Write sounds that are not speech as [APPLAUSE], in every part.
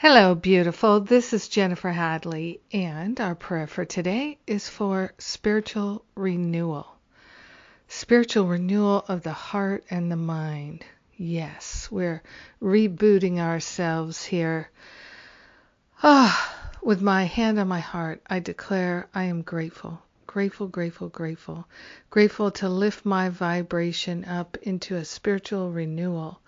Hello, beautiful. This is Jennifer Hadley, and our prayer for today is for spiritual renewal. Spiritual renewal of the heart and the mind. Yes, we're rebooting ourselves here. Ah, with my hand on my heart, I declare I am grateful. Grateful, grateful, grateful. Grateful to lift my vibration up into a spiritual renewal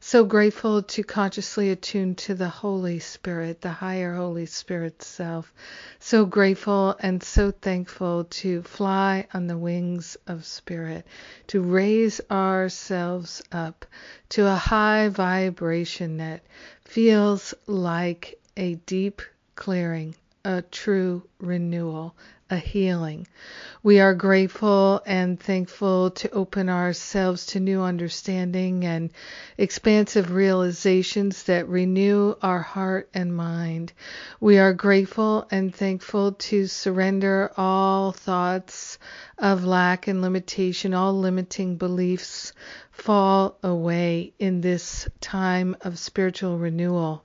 so grateful to consciously attune to the Holy Spirit, the higher Holy Spirit self. So grateful and so thankful to fly on the wings of Spirit, to raise ourselves up to a high vibration that feels like a deep clearing, a true renewal, a healing. We are grateful and thankful to open ourselves to new understanding and expansive realizations that renew our heart and mind. We are grateful and thankful to surrender all thoughts of lack and limitation, all limiting beliefs fall away in this time of spiritual renewal.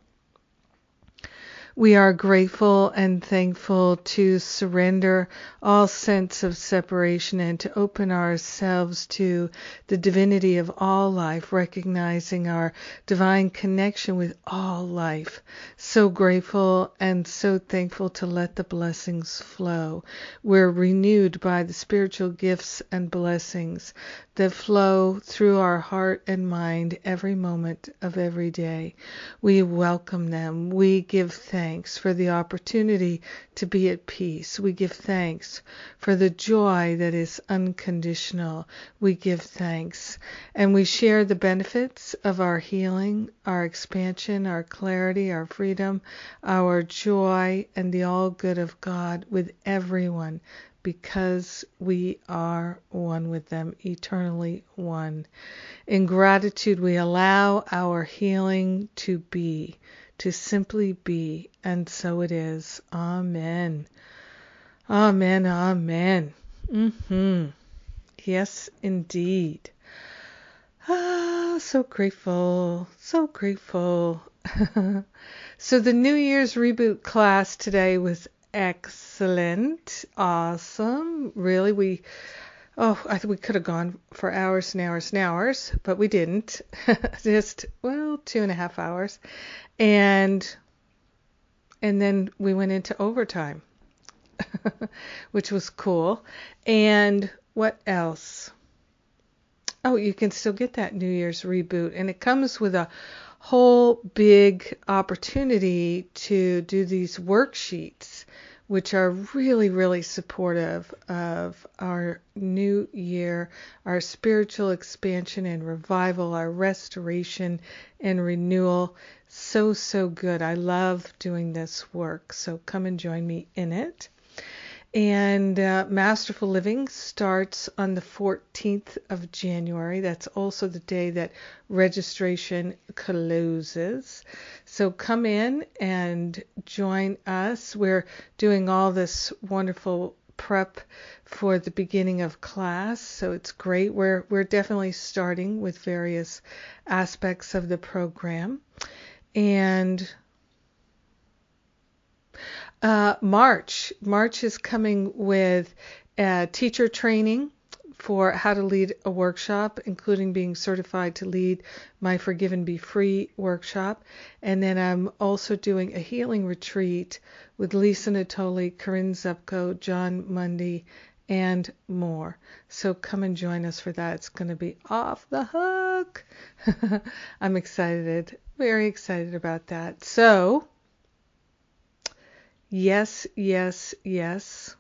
We are grateful and thankful to surrender all sense of separation and to open ourselves to the divinity of all life, recognizing our divine connection with all life. So grateful and so thankful to let the blessings flow. We're renewed by the spiritual gifts and blessings that flow through our heart and mind every moment of every day. We welcome them. We give thanks for the opportunity to be at peace. We give thanks for the joy that is unconditional. We give thanks. And we share the benefits of our healing, our expansion, our clarity, our freedom, our joy, and the all good of God with everyone because we are one with them, eternally one. In gratitude, we allow our healing to be, to simply be, and so it is. Amen. Amen. Amen. Mm-hmm. Yes, indeed. Ah, so grateful. So grateful. [LAUGHS] so the New Year's reboot class today was excellent, awesome. Really, we oh, I we could have gone for hours and hours and hours, but we didn't. [LAUGHS] Just well, two and a half hours, and and then we went into overtime, [LAUGHS] which was cool. And what else? Oh, you can still get that New Year's reboot, and it comes with a whole big opportunity to do these worksheets, which are really, really supportive of our new year, our spiritual expansion and revival, our restoration and renewal. So, so good. I love doing this work. So come and join me in it. And uh, Masterful Living starts on the 14th of January. That's also the day that registration closes. So come in and join us. We're doing all this wonderful prep for the beginning of class, so it's great. We're we're definitely starting with various aspects of the program. And uh, March. March is coming with teacher training for how to lead a workshop, including being certified to lead my Forgive and Be Free workshop. And then I'm also doing a healing retreat with Lisa Natoli, Corinne Zupko, Jon Mundy, and more. So come and join us for that. It's going to be off the hook. [LAUGHS] I'm excited, very excited about that. So, Yes, yes, yes.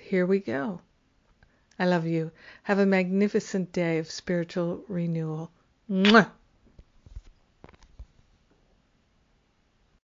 Here we go. I love you. Have a magnificent day of spiritual renewal. Mwah!